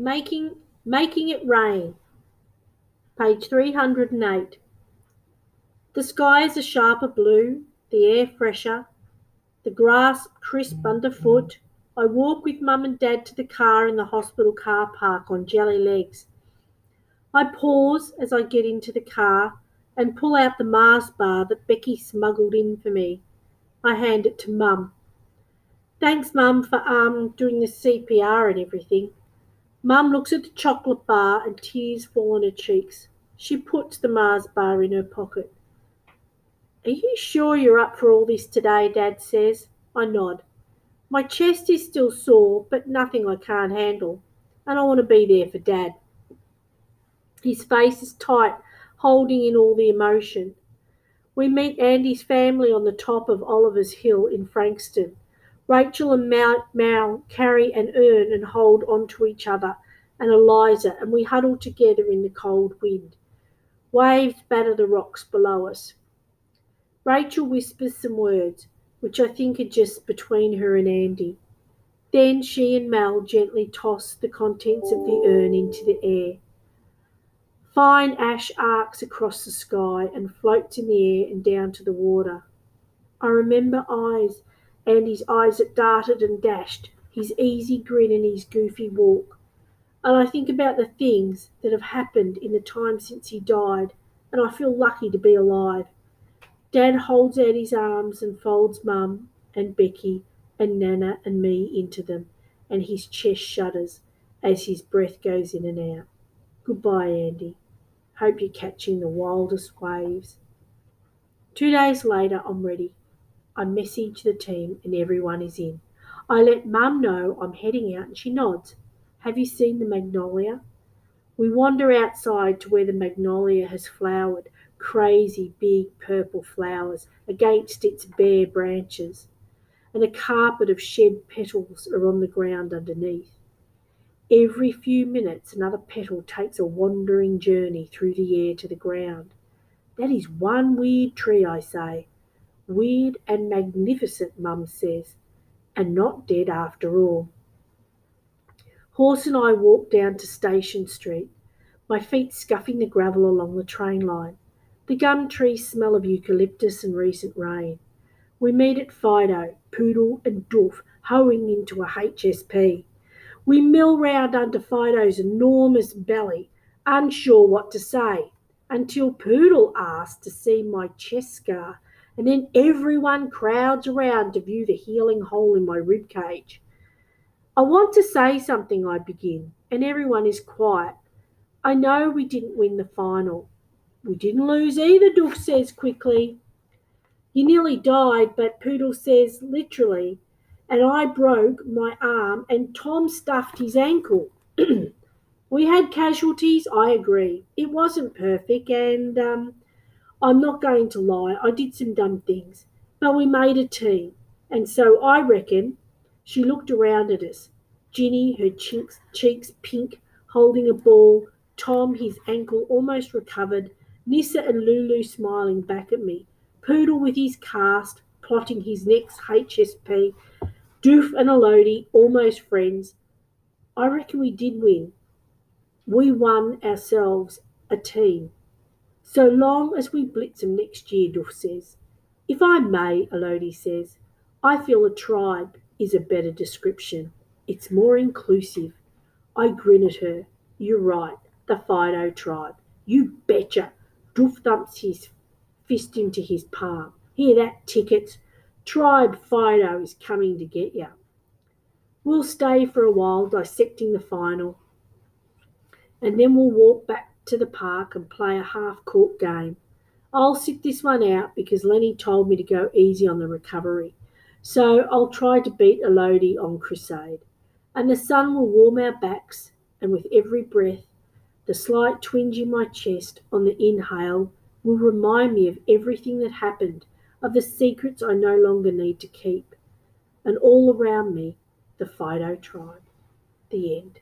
Making, making it rain. Page 308. The sky is a sharper blue, the air fresher, the grass crisp underfoot. I walk with mum and dad to the car in the hospital car park on jelly legs. I pause as I get into the car and pull out the Mars bar that Becky smuggled in for me. I hand it to mum. Thanks, mum, for um doing the CPR and everything. Mum looks at the chocolate bar and tears fall on her cheeks. She puts the Mars bar in her pocket. Are you sure you're up for all this today? Dad says. I nod. My chest is still sore, but nothing I can't handle, and I want to be there for Dad. His face is tight, holding in all the emotion. We meet Andy's family on the top of Oliver's Hill in Frankston. Rachel and Mal, Mal carry an urn and hold on to each other and Eliza, and we huddle together in the cold wind. Waves batter the rocks below us. Rachel whispers some words, which I think are just between her and Andy. Then she and Mel gently toss the contents of the urn into the air. Fine ash arcs across the sky and floats in the air and down to the water. I remember eyes, Andy's eyes that darted and dashed, his easy grin and his goofy walk. And I think about the things that have happened in the time since he died, and I feel lucky to be alive. Dad holds his arms and folds Mum and Becky and Nana and me into them, and his chest shudders as his breath goes in and out. Goodbye, Andy. Hope you're catching the wildest waves. Two days later, I'm ready. I message the team and everyone is in. I let Mum know I'm heading out and she nods. Have you seen the magnolia? We wander outside to where the magnolia has flowered, crazy big purple flowers against its bare branches, and a carpet of shed petals are on the ground underneath. Every few minutes, another petal takes a wandering journey through the air to the ground. That is one weird tree, I say. Weird and magnificent, Mum says, and not dead after all. Horse and I walk down to Station Street, my feet scuffing the gravel along the train line. The gum trees smell of eucalyptus and recent rain. We meet at Fido, Poodle and Doof, hoeing into a HSP. We mill round under Fido's enormous belly, unsure what to say, until Poodle asks to see my chest scar, and then everyone crowds around to view the healing hole in my rib cage. I want to say something, I begin, and everyone is quiet. I know we didn't win the final. We didn't lose either, Doof says quickly. You nearly died, but Poodle says literally and I broke my arm and Tom stuffed his ankle. we had casualties, I agree. It wasn't perfect, and um, I'm not going to lie, I did some dumb things, but we made a team. And so I reckon she looked around at us. Ginny, her cheeks, cheeks pink, holding a ball, Tom, his ankle almost recovered, Nissa and Lulu smiling back at me, Poodle with his cast, plotting his next HSP, Doof and Elodie, almost friends. I reckon we did win. We won ourselves a team. So long as we blitz them next year, Doof says. If I may, Elodie says, I feel a tribe is a better description. It's more inclusive. I grin at her. You're right, the Fido tribe. You betcha. Doof thumps his fist into his palm. Hear that, tickets? Tribe Fido is coming to get you. We'll stay for a while dissecting the final, and then we'll walk back to the park and play a half court game. I'll sit this one out because Lenny told me to go easy on the recovery. So I'll try to beat Elodie on Crusade. And the sun will warm our backs, and with every breath, the slight twinge in my chest on the inhale will remind me of everything that happened of the secrets I no longer need to keep, and all around me, the Fido tribe. The end.